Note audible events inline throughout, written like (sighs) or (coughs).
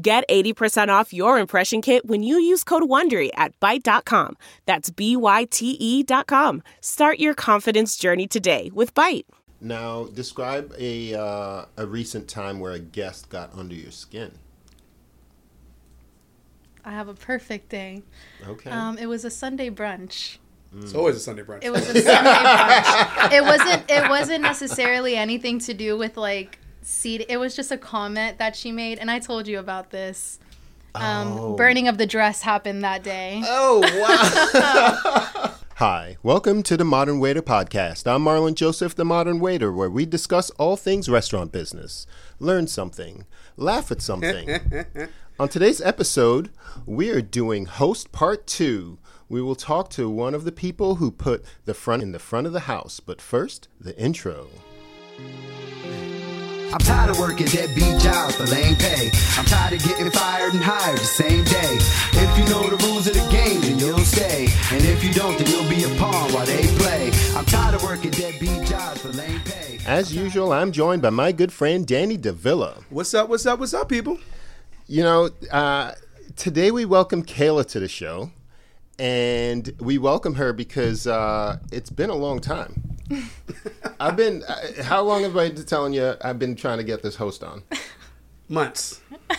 Get 80% off your impression kit when you use code WONDERY at Byte.com. That's B-Y-T-E dot com. Start your confidence journey today with Byte. Now, describe a, uh, a recent time where a guest got under your skin. I have a perfect day. Okay. Um, it was a Sunday brunch. It's always a Sunday brunch. It was a Sunday (laughs) brunch. It wasn't. It wasn't necessarily anything to do with like seed. It was just a comment that she made, and I told you about this. Um, Oh. Burning of the dress happened that day. Oh, wow. (laughs) Hi, welcome to the Modern Waiter Podcast. I'm Marlon Joseph, the Modern Waiter, where we discuss all things restaurant business, learn something, laugh at something. (laughs) On today's episode, we are doing host part two. We will talk to one of the people who put the front in the front of the house. But first, the intro. I'm tired of working deadbeat jobs for lame pay. I'm tired of getting fired and hired the same day. If you know the rules of the game, then you'll stay. And if you don't, then you'll be a pawn while they play. I'm tired of working deadbeat jobs for lame pay. As usual, I'm joined by my good friend Danny Davila. What's up? What's up? What's up, people? You know, uh, today we welcome Kaela to the show, and we welcome her because uh, it's been a long time. (laughs) I've been. Uh, how long have I been telling you? I've been trying to get this host on. (laughs) Months. (laughs)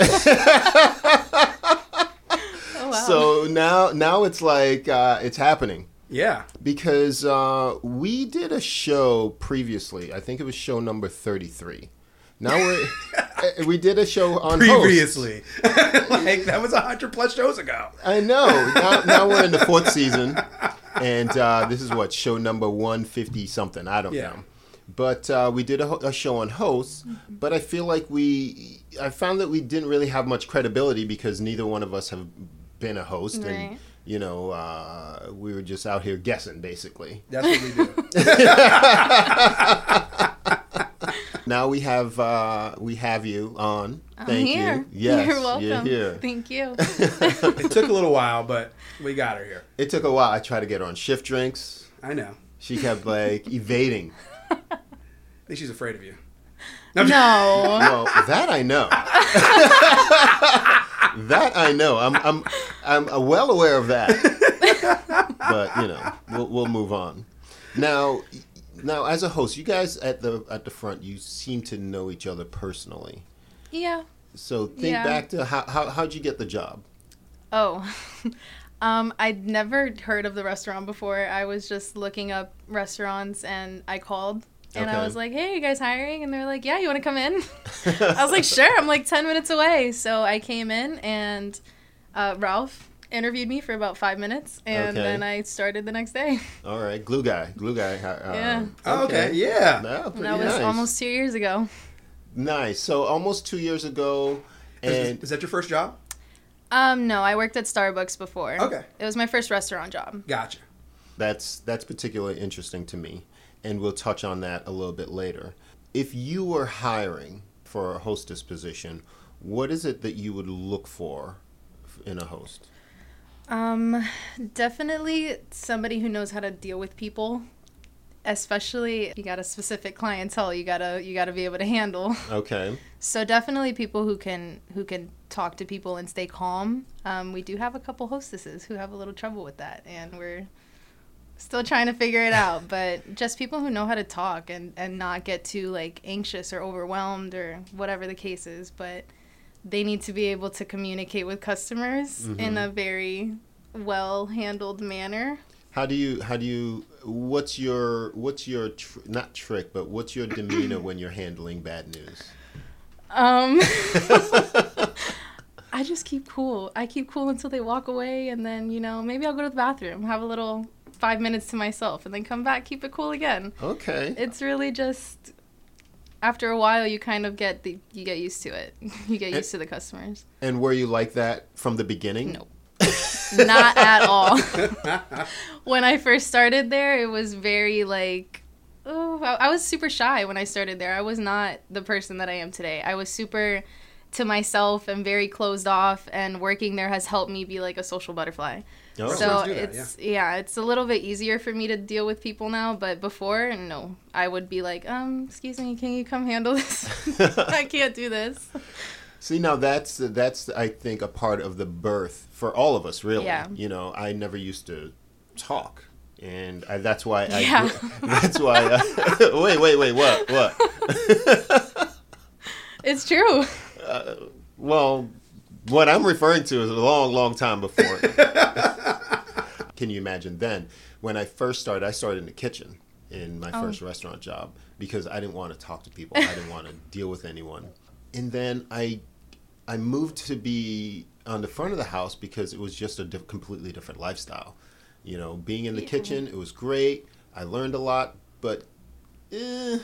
Oh wow! So now, now it's like uh, it's happening Yeah. because uh, we did a show previously. I think it was show number thirty-three. Now we're uh, we did a show on hosts. Previously. like, that was a 100 plus shows ago. I know. Now, now we're in the fourth season, and uh, this is what show number one fifty something. I don't Yeah. know, but uh, we did a, ho- a show on hosts. But I feel like we, I found that we didn't really have much credibility because neither one of us have been a host, and you know, uh, we were just out here guessing basically. That's what we do. (laughs) (laughs) Now we have uh, we have you on. I'm Thank here. (laughs) you. Yes, You're welcome. You're here. Thank you. (laughs) it took a little while, but we got her here. It took a while. I tried to get her on shift drinks. I know. She kept like (laughs) evading. I think she's afraid of you. no. Well, that I know. that I know. I'm I'm I'm uh, well aware of that. But you know, we'll we'll move on. Now, now as a host, you guys at the at the front, you seem to know each other personally. Yeah. So think Yeah. back to how, how how'd you get the job? Oh. (laughs) Um, I'd never heard of the restaurant before. I was just looking up restaurants and I called and I was like, hey, you guys hiring? And they're like, yeah, you want to come in? (laughs) (laughs) I was like, sure. I'm like 10 minutes away. So I came in and uh, Ralph interviewed me for about five minutes and Okay. then I started the next day. (laughs) All right, glue guy, glue guy. uh, Yeah. Oh, okay. Yeah. No, that was nice. almost two years ago. nice. So almost two years ago, Is, and is that your first job? Um, no, I worked at Starbucks before. Okay. It was my first restaurant job. Gotcha. That's that's particularly interesting to me, and we'll touch on that a little bit later. If you were hiring for a hostess position, what is it that you would look for in a host? Um, definitely somebody who knows how to deal with people. Especially if you got a specific clientele you gotta you gotta be able to handle. Okay, So definitely people who can who can talk to people and stay calm. Um, we do have a couple hostesses who have a little trouble with that, and we're still trying to figure it out. (laughs) But just people who know how to talk and and not get too like anxious or overwhelmed or whatever the case is. But they need to be able to communicate with customers in a very well handled manner. how do you how do you what's your what's your tr- not trick but what's your demeanor (clears throat) when you're handling bad news? Um, (laughs) I just keep cool. I keep cool until they walk away, and then you know maybe I'll go to the bathroom, have a little five minutes to myself, and then come back, keep it cool again. Okay, It's really just after a while, you kind of get the you get used to it. (laughs) You get used to the customers. And were you like that from the beginning? No. Not at all. (laughs) when I first started there, it was very like, oh, I, I was super shy when I started there. I was not the person that I am today. I was super to myself and very closed off. And working there has helped me be like a social butterfly. Oh. So Restaurants that, it's yeah. it's a little bit easier for me to deal with people now. But before, no, I would be like, um, excuse me, can you come handle this? (laughs) I can't do this. See, now that's that's I think a part of the birth for all of us, really. Yeah. You know, I never used to talk, and I, that's why I. Yeah. (laughs) That's why. I, (laughs) wait, wait, wait. What? What? It's true. Well, what I'm referring to is a long, long time before. Can you imagine then? When I first started, I started in the kitchen in my first restaurant job because I didn't want to talk to people. I didn't want to (laughs) deal with anyone. And then I, I moved to be on the front of the house because it was just a diff- completely different lifestyle. You know, being in the kitchen, it was great. I learned a lot, but eh,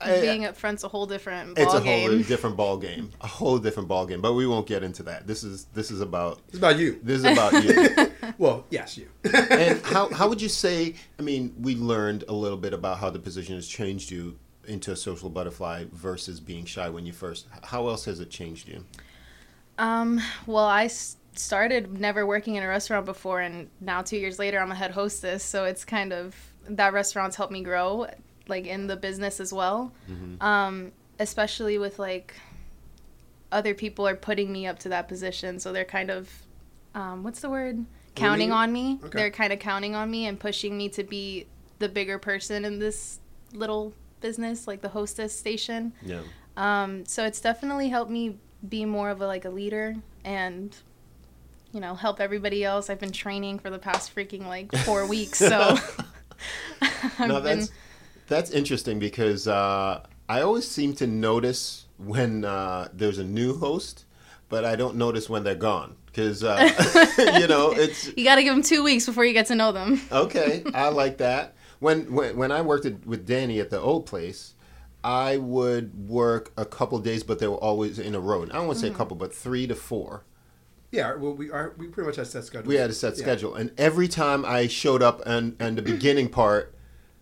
I- Being up front's a whole different it's ball a whole different ball game. A whole different ball game. But we won't get into that. This is this is about It's about you. this is about you. (laughs) Well, yes, you. (laughs) and how how would you say? I mean, we learned a little bit about how the position has changed you into a social butterfly versus being shy when you first. How else has it changed you? Um, well, I started never working in a restaurant before, and now two years later, I'm a head hostess. So it's kind of that restaurant's helped me grow, like in the business as well. Um, especially with like other people are putting me up to that position, so they're kind of, um, what's the word? Counting on me. Okay. They're kind of counting on me and pushing me to be the bigger person in this little business, like the hostess station. Yeah. Um, so it's definitely helped me be more of a like a leader and you know help everybody else. I've been training for the past freaking like four (laughs) weeks, so no, (laughs) been that's that's interesting because uh, I always seem to notice when uh, there's a new host, but I don't notice when they're gone because uh, (laughs) (laughs) you know it's you got to give them two weeks before you get to know them. (laughs) Okay, I like that. When when when I worked at, with Danny at the old place, I would work a couple days, but they were always in a row. And I don't want to say a couple, but three to four. Yeah, well, we are. We pretty much had a set schedule. We had a set Yeah. schedule, and every time I showed up and and the beginning part,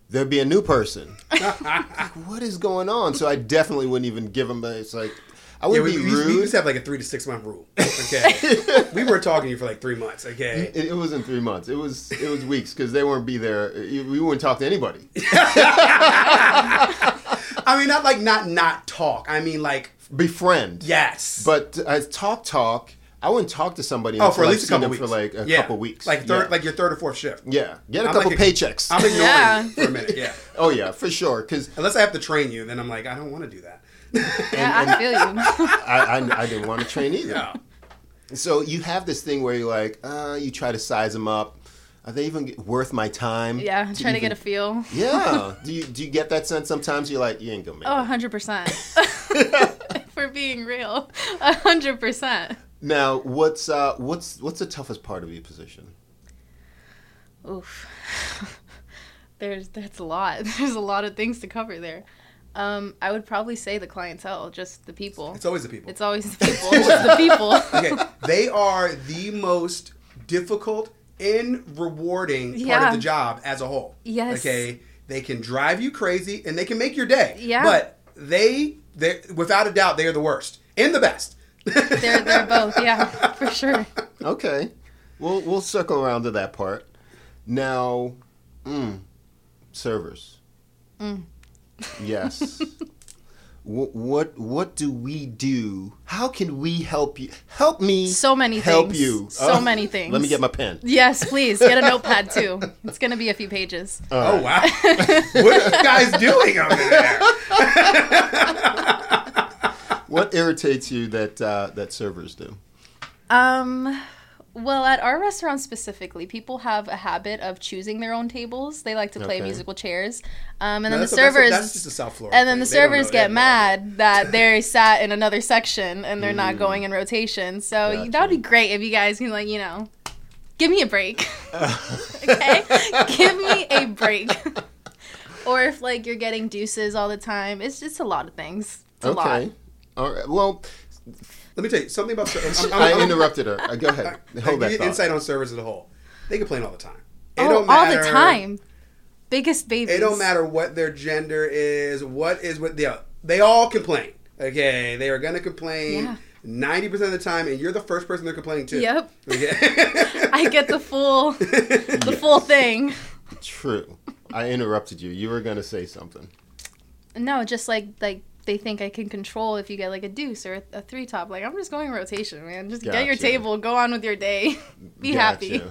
there'd be a new person. like, what is going on? So I definitely wouldn't even give them. A, It's like I Yeah, wouldn't we, be we, we rude. used to have like a three to six month rule. Okay, (laughs) we weren't talking to you for like three months. Okay, It, it wasn't three months. It was it was weeks because they wouldn't be there. We wouldn't talk to anybody. (laughs) I mean not like not not talk. I mean like Befriend. yes, But as talk talk, I wouldn't talk to somebody oh until for at I've least a couple weeks. for like a Yeah. couple weeks. like third, yeah. like your third or fourth shift. yeah, get a I'm couple like a- paychecks. I'm ignoring Yeah. you for a minute. Yeah, (laughs) oh yeah, for sure. Because unless I have to train you, then I'm like I don't want to do that. Yeah, I feel you. (laughs) I, I I didn't want to train either. Yeah. So you have this thing where you're like, uh, you try to size them up. Are they even worth my time? Yeah, try to get a feel. Yeah. (laughs) do you do you get that sense sometimes? You're like, you ain't gonna make Oh, it. 100%. (laughs) For being real. 100%. Now, what's uh, what's what's the toughest part of your position? Oof. There's that's a lot. There's a lot of things to cover there. Um, I would probably say the clientele, just the people. It's always the people. It's always the (laughs) people. just the people. (laughs) okay, they are the most difficult and rewarding part Yeah. of the job as a whole. Yes. Okay, they can drive you crazy and they can make your day. Yeah. But they, they, without a doubt, they are the worst and the best. They're they're both, yeah, for sure. Okay, we'll we'll circle around to that part. Now, mm, servers. Mm. Yes. Wh- what what do we do? How can we help you? Help me. So many help things. you. So Oh, many things. Let me get my pen. Yes, please get a (laughs) notepad too. It's gonna be a few pages. Oh wow! what are you guys doing over there? (laughs) What irritates you that uh, that servers do? Um, well, at our restaurant specifically, people have a habit of choosing their own tables. They like to play Okay. musical chairs. Um, and No, then the a- that's servers. that's just a South Florida And then the thing. They servers get have no idea. mad that (laughs) they're sat in another section and they're not going in rotation. So Mm. Gotcha. that would be great if you guys can, like, you know, give me a break. (laughs) (laughs) okay? give me a break. or if like you're getting deuces all the time. It's just a lot of things. It's a okay. lot. All right. Well, Let me tell you something about. I'm, I'm, (laughs) I I'm- interrupted her. Go ahead. (laughs) Hold give that thought. insight on servers as a whole. They complain all the time. It Oh, don't all the time. Biggest babies. It don't matter what their gender is, what is what they they all complain. Okay, they are gonna complain Yeah. ninety percent of the time, and you're the first person they're complaining to. Yep. Okay. (laughs) I get the full, the full thing. True. I interrupted you. You were going to say something. No, just like like they think I can control if you get like a deuce or a, three top. Like I'm just going rotation, man. Just get your table, go on with your day, (laughs) be happy.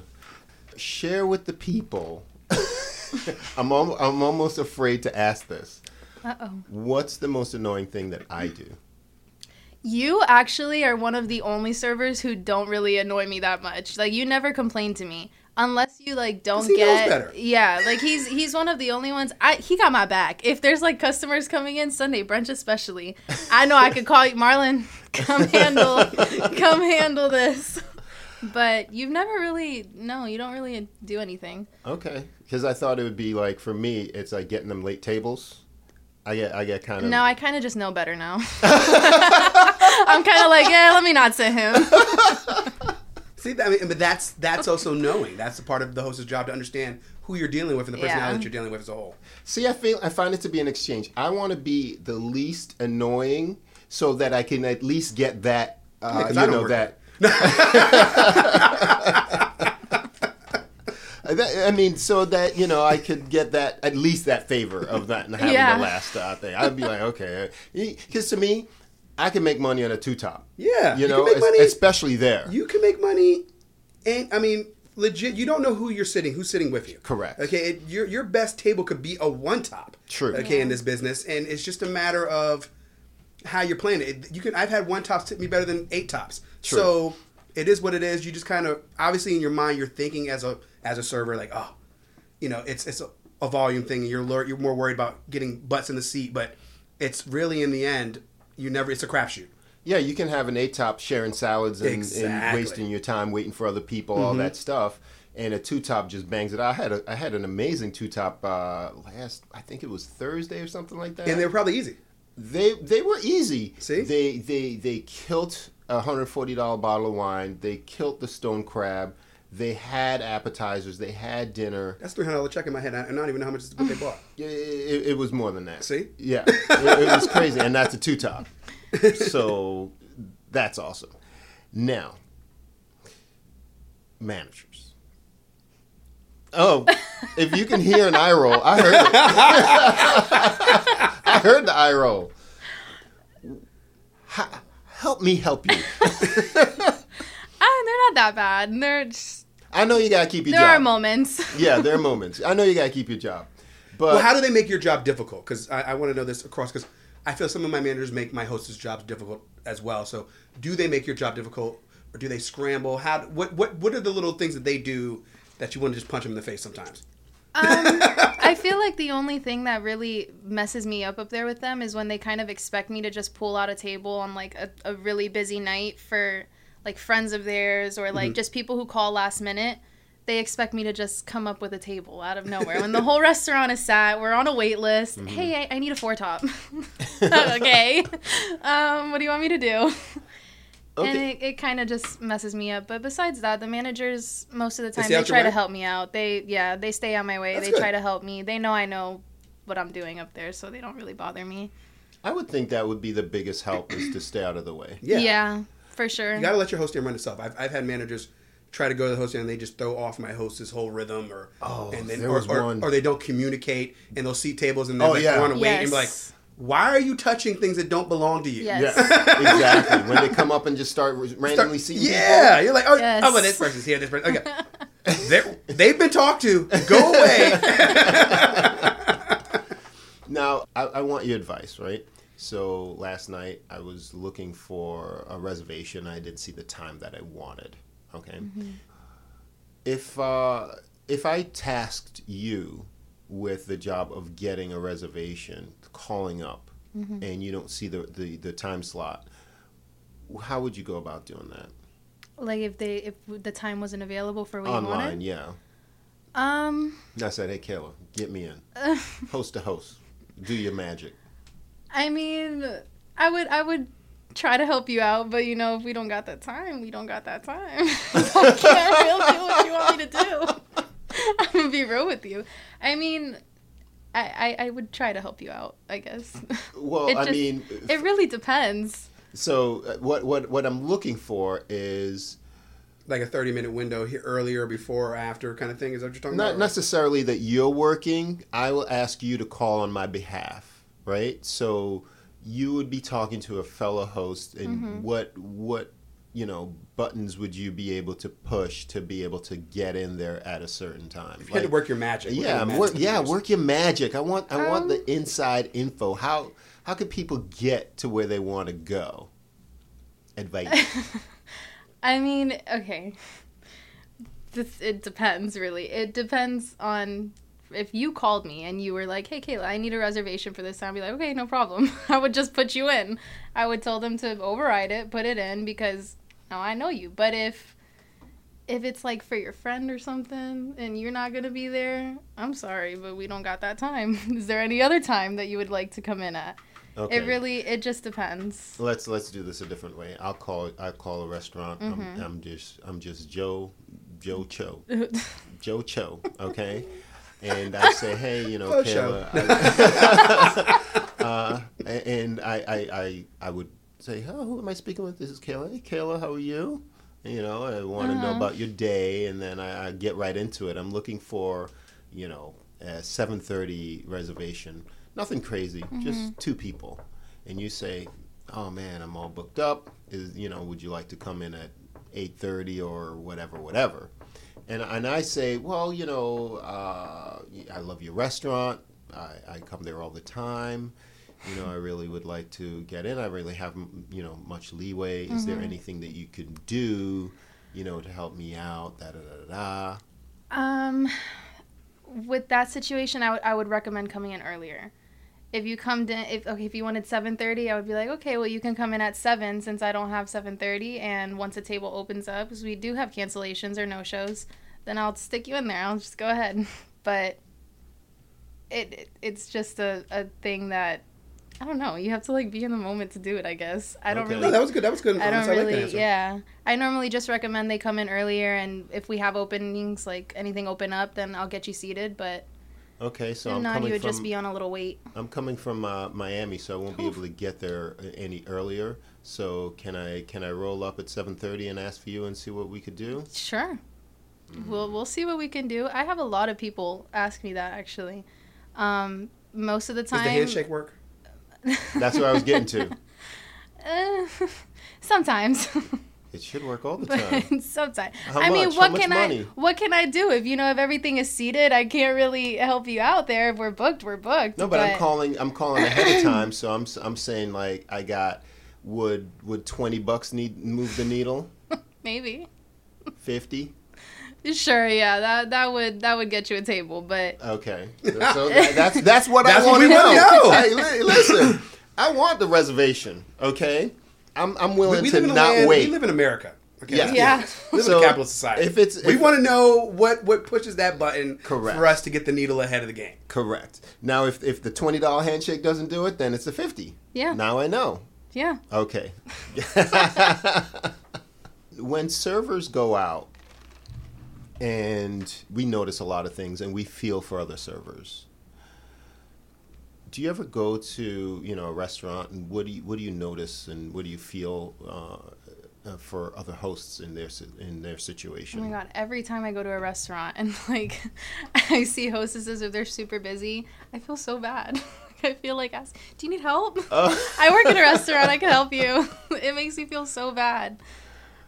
Share with the people. (laughs) I'm, al- I'm almost afraid to ask this. Uh oh. What's the most annoying thing that I do? You actually are one of the only servers who don't really annoy me that much. Like you never complain to me unless you like don't get better. yeah. Like he's he's one of the only ones. I he got my back. If there's like customers coming in Sunday brunch especially, I know I could call you Marlon. Come (laughs) handle come handle this. But you've never really no, you don't really do anything. Okay. Because I thought it would be like, for me, it's like getting them late tables. I get, I get kind of. No, I kind of just know better now. (laughs) (laughs) I'm kind of like, yeah, let me not say him. See, I mean, but that's that's also (laughs) knowing. That's the part of the host's job to understand who you're dealing with and the personality Yeah. that you're dealing with as a whole. See, I feel I find it to be an exchange. I want to be the least annoying, so that I can at least get that. Uh, 'cause you I know that. (laughs) (laughs) That- I mean, so that you know, I could get that at least that favor of not having Yeah. the last uh, thing. I'd be like, okay, because to me, I can make money on a two top. Yeah, you you know, can make es- money- especially there. You can make money, and I mean, legit. You don't know who you're sitting, who's sitting with you. Correct. Okay, it, your your best table could be a one top. True. Okay, in this business, and it's just a matter of how you're playing it. You can. I've had one top sit me better than eight tops. True. So it is what it is. You just kind of obviously in your mind you're thinking as a as a server like oh, you know it's it's a, a volume thing. And you're you're more worried about getting butts in the seat, but it's really in the end you never. It's a crapshoot. Yeah, you can have an eight top sharing salads and, and Exactly. Mm-hmm. wasting your time waiting for other people, all that stuff. And a two top just bangs it. out. I had a I had an amazing two top uh, last I think it was Thursday or something like that. And they were probably easy. they they were easy. See? they they they killed a hundred forty dollar bottle of wine. They killed the stone crab. They had appetizers. They had dinner. That's three hundred dollar check in my head. I I don't even know how much is what they bought. It, it, it was more than that. See? Yeah, it, it was crazy, and that's a two top. (laughs) So that's awesome. Now, managers. Oh, if you can hear an eye roll, I heard it. (laughs) I heard the eye roll. Help me help you. (laughs) Ah, they're not that bad. They're just, I know you gotta keep your job. there are moments. (laughs) yeah, there are moments. I know you gotta keep your job, but Well, how do they make your job difficult? Because I, I want to know this across. Because I feel some of my managers make my hostess' jobs difficult as well. So, do they make your job difficult, or do they scramble? How? What? What? What are the little things that they do that you want to just punch them in the face sometimes? Um, (laughs) I feel like the only thing that really messes me up up there with them is when they kind of expect me to just pull out a table on like a, a really busy night for like friends of theirs or Mm-hmm. like just people who call last minute. They expect me to just come up with a table out of nowhere when the whole (laughs) restaurant is sat. We're on a wait list. Mm-hmm. Hey, I, I need a four top. (laughs) (laughs) okay, um, what do you want me to do? And it, it kind of just messes me up. But besides that, the managers most of the time stay they, out your try to help me out. They yeah, they stay on my way. That's they good. try to help me. They know I know what I'm doing up there, so they don't really bother me. I would think that would be the biggest help is to stay out of the way. Yeah. Yeah. For sure. You got to let your host team run itself. I've, I've had managers try to go to the host team and they just throw off my host's whole rhythm, or Oh, and then there or, was or, one- or they don't communicate and they'll seat tables and they're Oh, like yeah. want to wait and be like, why are you touching things that don't belong to you? Yes. Yeah, exactly. When they come up and just start randomly seeing yeah, you're like, oh, Yes. oh, well, this person's here, this person. Okay, (laughs) They're, they've been talked to. Go away. (laughs) Now, I, I want your advice, right? So last night I was looking for a reservation. I didn't see the time that I wanted. Okay. If uh, if I tasked you with the job of getting a reservation, calling up, and you don't see the, the, the time slot, how would you go about doing that? Like if they if the time wasn't available for what you Online, wanted. yeah. Um, I said, "Hey, Kaela, get me in, (laughs) host to host, do your magic." I mean, I would I would try to help you out, but you know, if we don't got that time, we don't got that time. (laughs) I can't really do what you want me to do. (laughs) I'm gonna be real with you. I mean, I, I, I would try to help you out. I guess. (laughs) Well, It I mean, It really depends. so uh, what what what I'm looking for is Like a 30 minute window here earlier, before, or after kind of thing. Is that what you're talking not about? Not necessarily that you're working. I will ask you to call on my behalf, right? So you would be talking to a fellow host, and Mm-hmm. what what you know buttons would you be able to push to be able to get in there at a certain time? You had to work your magic. What yeah, kind of work, yeah, work your magic. I want I want Um, the inside info. How how can people get to where they want to go? Advice. (laughs) I mean, okay. This, it depends, really. It depends on if you called me and you were like, "Hey, Kaela, I need a reservation for this time." I'd be like, "Okay, no problem." (laughs) I would just put you in. I would tell them to override it, put it in because now I know you. But if if it's like for your friend or something and you're not gonna be there, I'm sorry, but we don't got that time. (laughs) Is there any other time that you would like to come in at? Okay. It really, it just depends. Let's let's do this a different way. I'll call I call a restaurant. Mm-hmm. I'm, I'm just I'm just Joe Joe Cho (laughs) Joe Cho. Okay, and I say, hey, you know, (laughs) Oh, Cho. Kaela. I- (laughs) uh, and I, I I I would say, oh, who am I speaking with? This is Kaela. Hey, Kaela, how are you? You know, I want to know Uh-huh. about your day, and then I, I get right into it. I'm looking for, you know, a 7:30 reservation. Nothing crazy, Mm-hmm. just two people. And you say, "Oh man, I'm all booked up. Is you know, would you like to come in at 8:30 or whatever, whatever?" And and I say, "Well, you know, uh, I love your restaurant. I, I come there all the time." you know, I really would like to get in. I really have, you know, much leeway. Is there anything that you can do, you know, to help me out? Da da da. da. Um, with that situation, I would I would recommend coming in earlier. If you come in, if okay, if you wanted seven thirty, I would be like, okay, well, you can come in at seven since I don't have seven thirty, and once a table opens up, because we do have cancellations or no shows, then I'll stick you in there. I'll just go ahead. (laughs) But it, it it's just a a thing that I don't know. You have to like be in the moment to do it. I guess I don't Okay. No, really that was good. That was good. I don't that really, yeah. I normally just recommend they come in earlier, and if we have openings, like anything open up, then I'll get you seated. But Okay, so if I'm not, coming you would from just be on a little wait. I'm coming from uh, Miami, so I won't be able to get there any earlier. So can I can I roll up at 7:30 and ask for you and see what we could do? Sure, Mm-hmm. we'll we'll see what we can do. I have a lot of people ask me that actually. Um, most of the Does time, the handshake work? That's what I was getting to. Uh, (laughs) sometimes. (laughs) It should work all the (laughs) time. (laughs) Sometimes. How I mean, much? How what much can money? I what can I do if you know if everything is seated? I can't really help you out there. If we're booked, we're booked. No, but, I'm calling. I'm calling ahead of (coughs) time, so I'm s- I'm saying like I got would would 20 bucks need move the needle? (laughs) maybe. 50? Sure, yeah, that that would that would get you a table, but Okay, so that, that's that's what That's I what want to we wanna know. know. Hey, li- listen, I want the reservation. Okay, I'm I'm willing we to live in not land, wait. We live in America. Okay. Yeah. Yeah. We live So, in a capitalist society. if it's- we want to know what what pushes that button Correct. for us to get the needle ahead of the game. Correct. Now, if if the twenty dollar handshake doesn't do it, then it's a fifty. yeah, Now I know. yeah. Okay. (laughs) when servers go out and we notice a lot of things and we feel for other servers. Do you ever go to, you know, a restaurant and what do you what do you notice and what do you feel uh, uh, for other hosts in their in their situation? Oh my god! Every time I go to a restaurant and (laughs) like (laughs) I see hostesses if they're super busy, I feel so bad. (laughs) I feel like, ask, do you need help? Oh. I work in a restaurant. I can help you. It makes me feel so bad.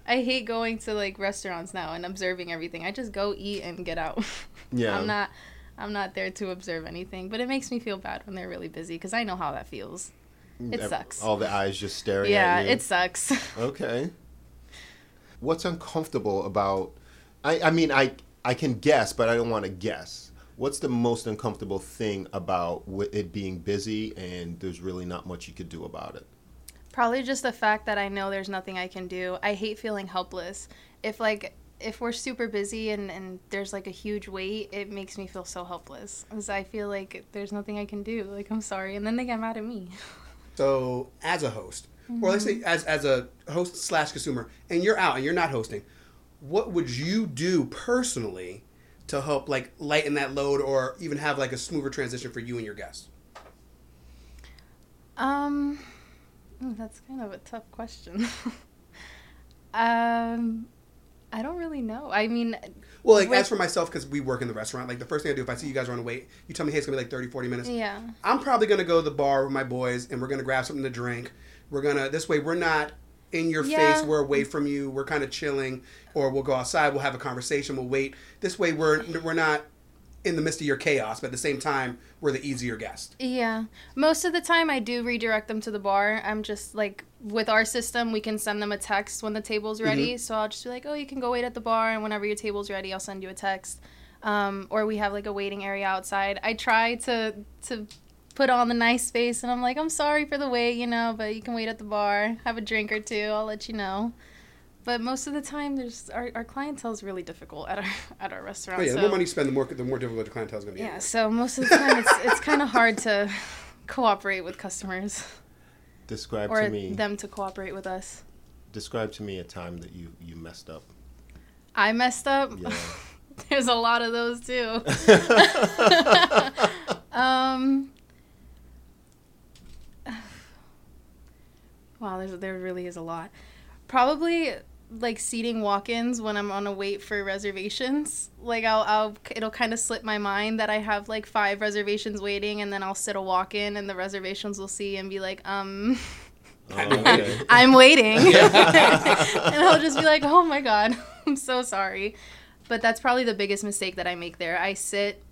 I hate going to like restaurants now and observing everything. I just go eat and get out. Yeah. I'm not. I'm not there to observe anything, but it makes me feel bad when they're really busy because I know how that feels. It sucks. All the eyes just staring Yeah, at you. Yeah, it sucks. (laughs) Okay. What's uncomfortable about? I I mean I I can guess, but I don't want to guess. What's the most uncomfortable thing about it being busy and there's really not much you could do about it? Probably just the fact that I know there's nothing I can do. I hate feeling helpless. If like if we're super busy and, and there's like a huge wait, it makes me feel so helpless. Because I feel like there's nothing I can do. Like, I'm sorry. And then they get mad at me. So, as a host, or let's say as, as a host slash consumer, and you're out and you're not hosting, what would you do personally to help like lighten that load or even have like a smoother transition for you and your guests? Um, that's kind of a tough question. (laughs) um, I don't really know. I mean, Well, like as for myself, because we work in the restaurant, like the first thing I do if I see you guys are on a wait, you tell me, hey, it's gonna be like 30, 40 minutes. yeah. I'm probably gonna go to the bar with my boys and we're gonna grab something to drink. We're gonna this way we're not in your Yeah. face, we're away from you, we're kind of chilling, or we'll go outside, we'll have a conversation, we'll wait. This way we're we're not in the midst of your chaos, but at the same time we're the easier guest. Yeah. Most of the time, I do redirect them to the bar. I'm just like, with our system, we can send them a text when the table's ready. So I'll just be like, oh, you can go wait at the bar, and whenever your table's ready, I'll send you a text. Um, or we have like a waiting area outside. I try to to put on the nice face, and I'm like, I'm sorry for the wait, you know, but you can wait at the bar, have a drink or two. I'll let you know. But most of the time, there's our, our clientele is really difficult at our (laughs) at our restaurant. Oh yeah, the more money you spend, the more the more difficult the clientele is gonna be. yeah, so most of the time it's it's kind of hard to (laughs) cooperate with customers Describe or to me. them to cooperate with us. Describe to me a time that you you messed up. I messed up. Yeah. (laughs) There's a lot of those too. um (sighs) Wow, there's there really is a lot. Probably like seating walk-ins when I'm on a wait for reservations. Like I'll, I'll it'll kind of slip my mind that I have like five reservations waiting, and then I'll sit a walk-in, and the reservations will see and be like, um, (laughs) Oh, okay. (laughs) I'm waiting, (laughs) and I'll just be like, oh my god, I'm so sorry. But that's probably the biggest mistake that I make there. I sit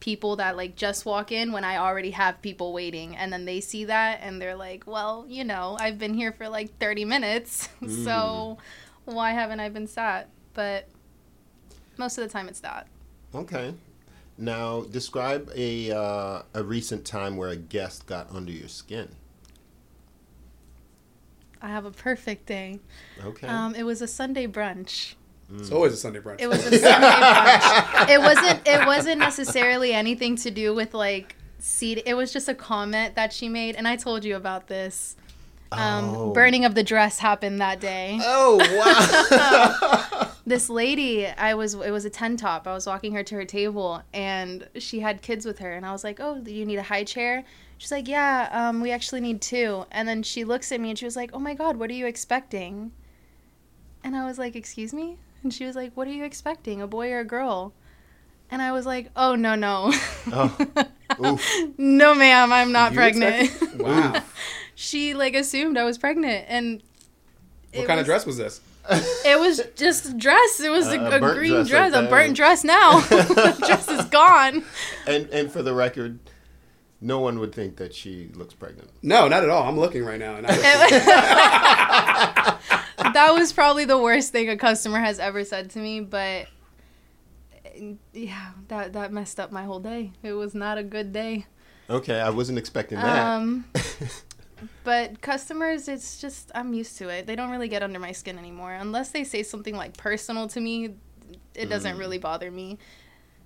people that like just walk in when I already have people waiting and then they see that and they're like, "Well, you know, I've been here for like 30 minutes. so why haven't I been sat?" But most of the time it's that. Okay. Now, describe a uh, a recent time where a guest got under your skin. I have a perfect day. Okay. Um, it was a Sunday brunch. It's always a Sunday brunch. It was a Sunday brunch. It wasn't. It wasn't necessarily anything to do with like seat. It was just a comment that she made, and I told you about this. Um, Oh. Burning of the dress happened that day. oh wow! (laughs) This lady, I was. It was a ten top. I was walking her to her table, and she had kids with her, and I was like, "Oh, you need a high chair?" She's like, "Yeah, um, we actually need two. And then she looks at me and she was like, "Oh my God, what are you expecting?" And I was like, "Excuse me?" And she was like, "What are you expecting, a boy or a girl?" And I was like, "Oh no, no, Oh, (laughs) no, ma'am, I'm not You pregnant." expect- (laughs) wow. She like assumed I was pregnant, and What it kind of dress was this? It was just a dress. It was A- a, a a green dress dress, right a burnt dress now. the (laughs) (laughs) dress is gone. And and for the record, no one would think that she looks pregnant. No, not at all. I'm looking right now, and (laughs) that was probably the worst thing a customer has ever said to me, but yeah, that that messed up my whole day. It was not a good day. Okay, I wasn't expecting that. Um, but customers, it's just I'm used to it. They don't really get under my skin anymore unless they say something like personal to me. It doesn't really bother me.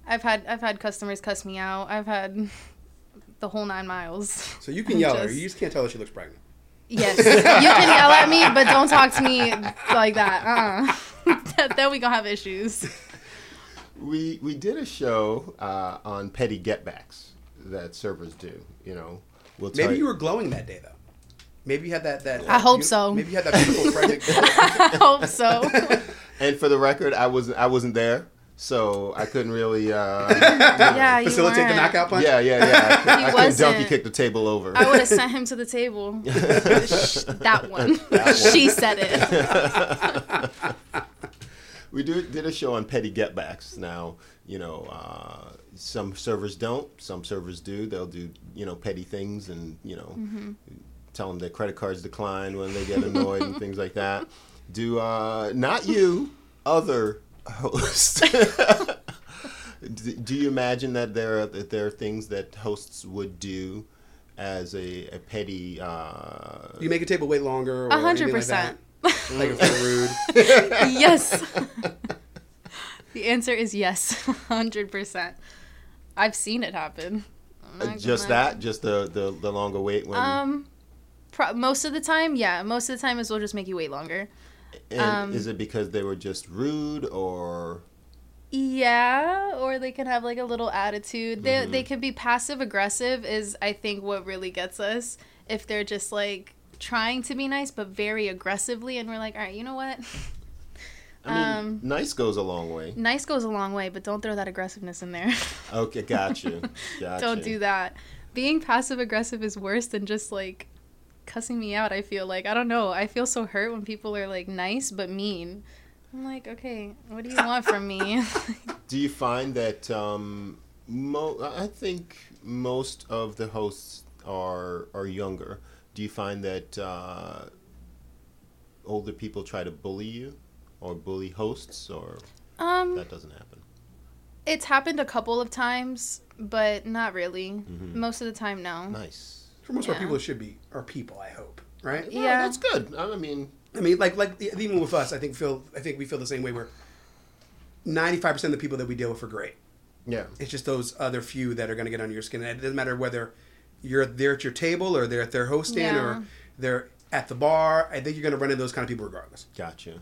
I've had I've had customers cuss me out. I've had (laughs) the whole nine miles. so you can yell at her. (laughs) You just can't tell her she looks pregnant. Yes, (laughs) you can yell at me, but don't talk to me like that. Uh, then we gonna have issues. we we did a show uh, on petty getbacks that servers do. You know, we'll tell Maybe you were glowing that day though. Maybe you had that. that I hope you- so. Maybe you had that beautiful pregnant. (laughs) I hope so. (laughs) And for the record, I wasn't I wasn't there, so I couldn't really. Uh, (laughs) yeah, you Facilitate the weren't. knockout punch. yeah, yeah, yeah. I, could, I couldn't wasn't. donkey kick the table over. I would have sent him to the table. That one. That one. she said it. we do, did a show on petty getbacks. Now, you know, uh, some servers don't, some servers do. They'll do, you know, petty things and, you know, tell them their credit cards decline when they get annoyed and things like that. Do, uh, not you, other hosts. (laughs) do, do you imagine that there are, that there are things that hosts would do as a, a petty, uh, You make a table wait longer. A hundred anything like that? percent. Like if they're rude. (laughs) Yes. (laughs) The answer is yes, hundred percent. I've seen it happen. I'm not Uh, Just gonna- that, just the the, the longer wait when. Um, pro- most of the time, yeah. Most of the time, is we'll just make you wait longer. and um, is it because they were just rude or? Yeah, or they can have like a little attitude. They Mm-hmm. they can be passive aggressive. Is I think what really gets us if they're just like trying to be nice but very aggressively, and we're like, all right, you know what? I mean, Um, nice goes a long way. Nice goes a long way, but don't throw that aggressiveness in there. Okay, got you. Got don't you. do that. Being passive aggressive is worse than just like cussing me out. I feel like I don't know. I feel so hurt when people are like nice but mean. I'm like, okay, what do you want from me? (laughs) Do you find that um, mo- I think most of the hosts are are younger. Do you find that uh, older people try to bully you or bully hosts, or um, that doesn't happen? it's happened a couple of times, but not really. Mm-hmm. Most of the time, no. Nice. For most part, Yeah. people should be are people. I hope, right? Yeah, Yeah. that's good. I mean, I mean, like like even with us, I think feel I think we feel the same way. Where ninety five percent of the people that we deal with are great. yeah. It's just those other few that are going to get under your skin. And it doesn't matter whether you're there at your table or they're at their hosting Yeah. or they're at the bar. I think you're going to run into those kind of people regardless. Gotcha.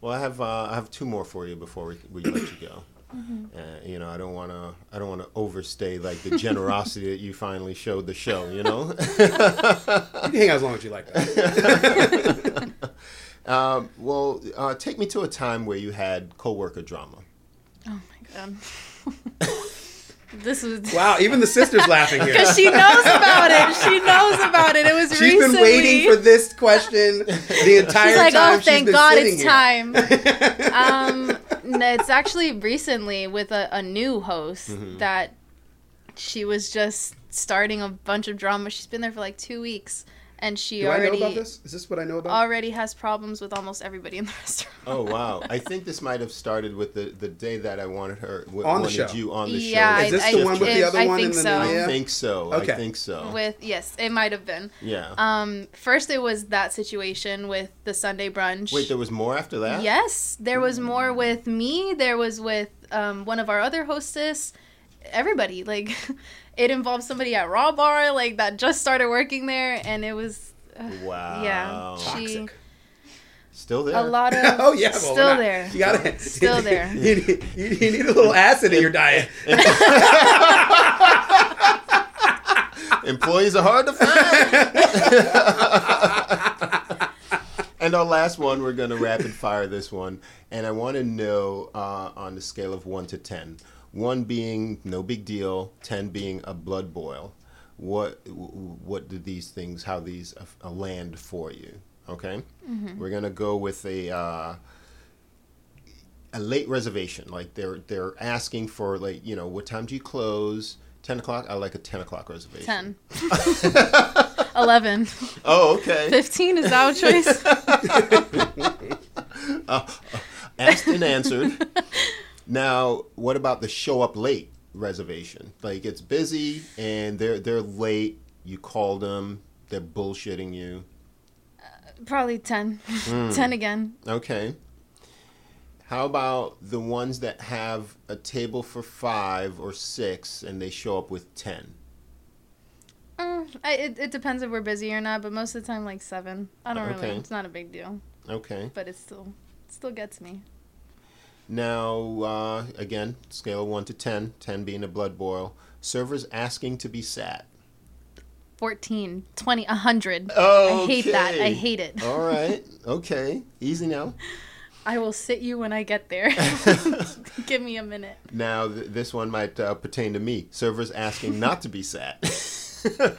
Well, I have uh, I have two more for you before we, we let you go. Mm-hmm. Uh, you know, I don't want to I don't want to overstay like the generosity that you finally showed the show. You know. (laughs) You can hang out as long as you like. That. (laughs) um, well, uh, take me to a time where you had coworker drama. Oh my god. (laughs) this was Wow, even the sister's laughing here. because she knows about it. She knows about it. It was She's recently. been waiting for this question the entire She's like, time. oh, she's thank been God it's here." time. um, no, it's actually recently with a, a new host Mm-hmm. that she was just starting a bunch of drama. She's been there for like two weeks, and she Do I know already about this? Is this what I know about? already has problems with almost everybody in the (laughs) restaurant. Oh wow! I think this might have started with the, the day that I wanted her w- On the wanted show. you on the Yeah, show. Is this I- the I- one with the other I one think in the so. I think so. Okay. I think so. With yes, it might have been. yeah. Um, first it was that situation with the Sunday brunch. Wait, there was more after that. Yes, there was more with me. There was with um, one of our other hostess. Everybody like, (laughs) it involved somebody at Raw Bar like that just started working there, and it was uh, Wow. yeah, she Still there. a lot of (laughs) Oh yeah, well, still there. You gotta Still there. (laughs) You need, you need a little acid in your diet. Employees are hard to find. and our last one, we're going to rapid fire this one. And I want to know uh, on the scale of 1 to 10, 1 being no big deal, 10 being a blood boil. What what do these things, how these uh, land for you? Okay? We're going to go with a. Uh, a late reservation. Like they're they're asking for like you know what time do you close? Ten o'clock. I like a ten o'clock reservation. 10. (laughs) 11. Oh, okay. 15 is our choice. (laughs) Asked and answered. (laughs) now, what about the show up late reservation? Like it's busy and they're they're late. You call them. They're bullshitting you. Probably 10. (laughs) 10 again. Okay. How about the ones that have a table for five or six and they show up with ten? Mm, I, it, it depends if we're busy or not, but most of the time, like 7. I don't really. Okay. It's not a big deal, Okay. but it still, it still gets me. Now, uh, again, scale of 1 to 10, 10 being a blood boil. Servers asking to be sat. 14, 20, 100. Oh, I hate that. I hate it. All right. Okay. Easy now. I will sit you when I get there. (laughs) Give me a minute. Now, th- this one might uh, pertain to me. Servers asking not to be sat. (laughs)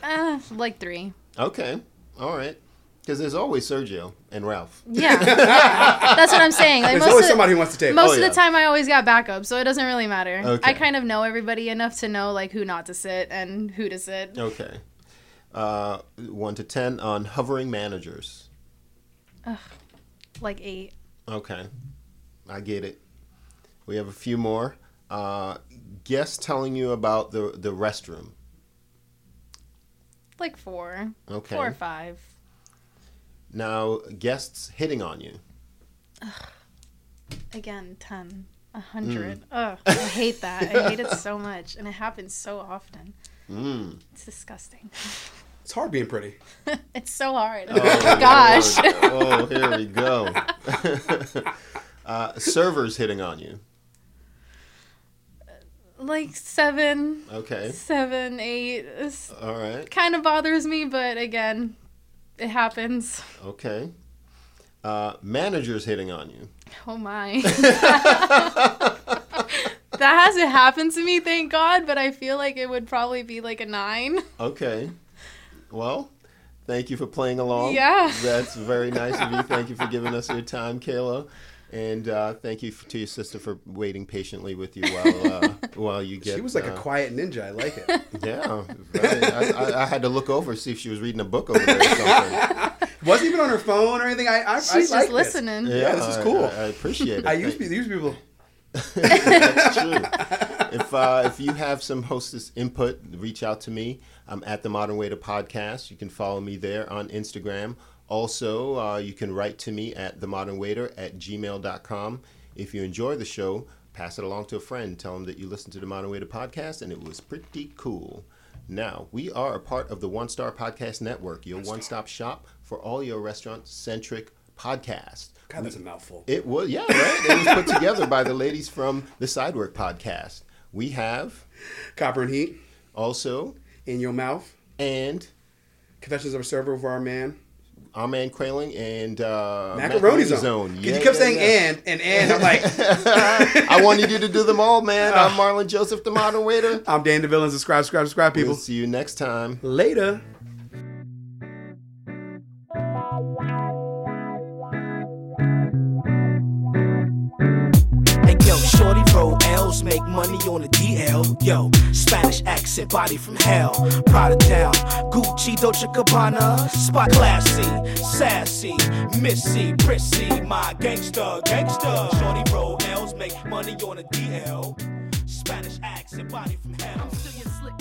Uh, (laughs) like three. okay. All right. Because there's always Sergio and Ralph. Yeah, yeah. (laughs) that's what I'm saying. Like There's most always of, somebody who wants to take. most Oh, of yeah. the time, I always got backup, so it doesn't really matter. Okay. I kind of know everybody enough to know like who not to sit and who to sit. Okay. Uh, 1 to 10 on hovering managers. Ugh, like eight. Okay. I get it. We have a few more. Uh, guests telling you about the, the restroom. Like four. Okay. Four or five. Now, guests hitting on you. Again, ten. A hundred. Mm. Ugh, I hate that. I hate it so much, and it happens so often. Mm. It's disgusting. It's hard being pretty. (laughs) It's so hard. Oh, Gosh. Lord. Oh, here we go. (laughs) uh, servers hitting on you. like seven, Okay. Seven, eight. All right. kind of bothers me, but again, it happens. Okay. Uh, managers hitting on you. Oh my. (laughs) that hasn't happened to me, thank God, but I feel like it would probably be like a nine. Okay. Well, thank you for playing along. Yeah. That's very nice of you. (laughs) Thank you for giving us your time, Kaela. And uh, thank you f- to your sister for waiting patiently with you while uh, (laughs) while you get. She was like a uh, quiet ninja. I like it. (laughs) Yeah, very- I, I, I had to look over see if she was reading a book over there or something. (laughs) Wasn't even on her phone or anything. I, I She's I just like this. listening. Yeah, this is cool. I, I appreciate it. I used Thank- to use people. That's true. if uh, if you have some hostess input, reach out to me. I'm at the Modern Waiter Podcast. You can follow me there on Instagram. Also, uh, you can write to me at themodernwaiter at gmail.com. If you enjoy the show, pass it along to a friend. Tell them that you listened to the Modern Waiter Podcast and it was pretty cool. Now, we are a part of the One Star Podcast Network, your one stop shop for all your restaurant centric podcasts. God, that's a mouthful. It was, yeah, right. It was put together by the ladies from the Sidework podcast. We have Copper and heat also, in your mouth. and Confessions of a server of our man. Our man Quailing and uh, Macaroni zone. Because Yeah, you kept yeah, saying yeah. and and and. I'm like, (laughs) I wanted you to do them all, man. I'm (laughs) Marlon Joseph, the modern waiter. I'm Dan DeVille. Subscribe, subscribe, subscribe, people. We'll see you next time. Later. Yo, Spanish accent, body from hell. Prada down, Gucci, Dolce Gabbana. Spot classy, sassy, missy, prissy. My gangster, gangster. Shorty roll L's, make money on the DL. Spanish accent, body from hell. I'm still your slick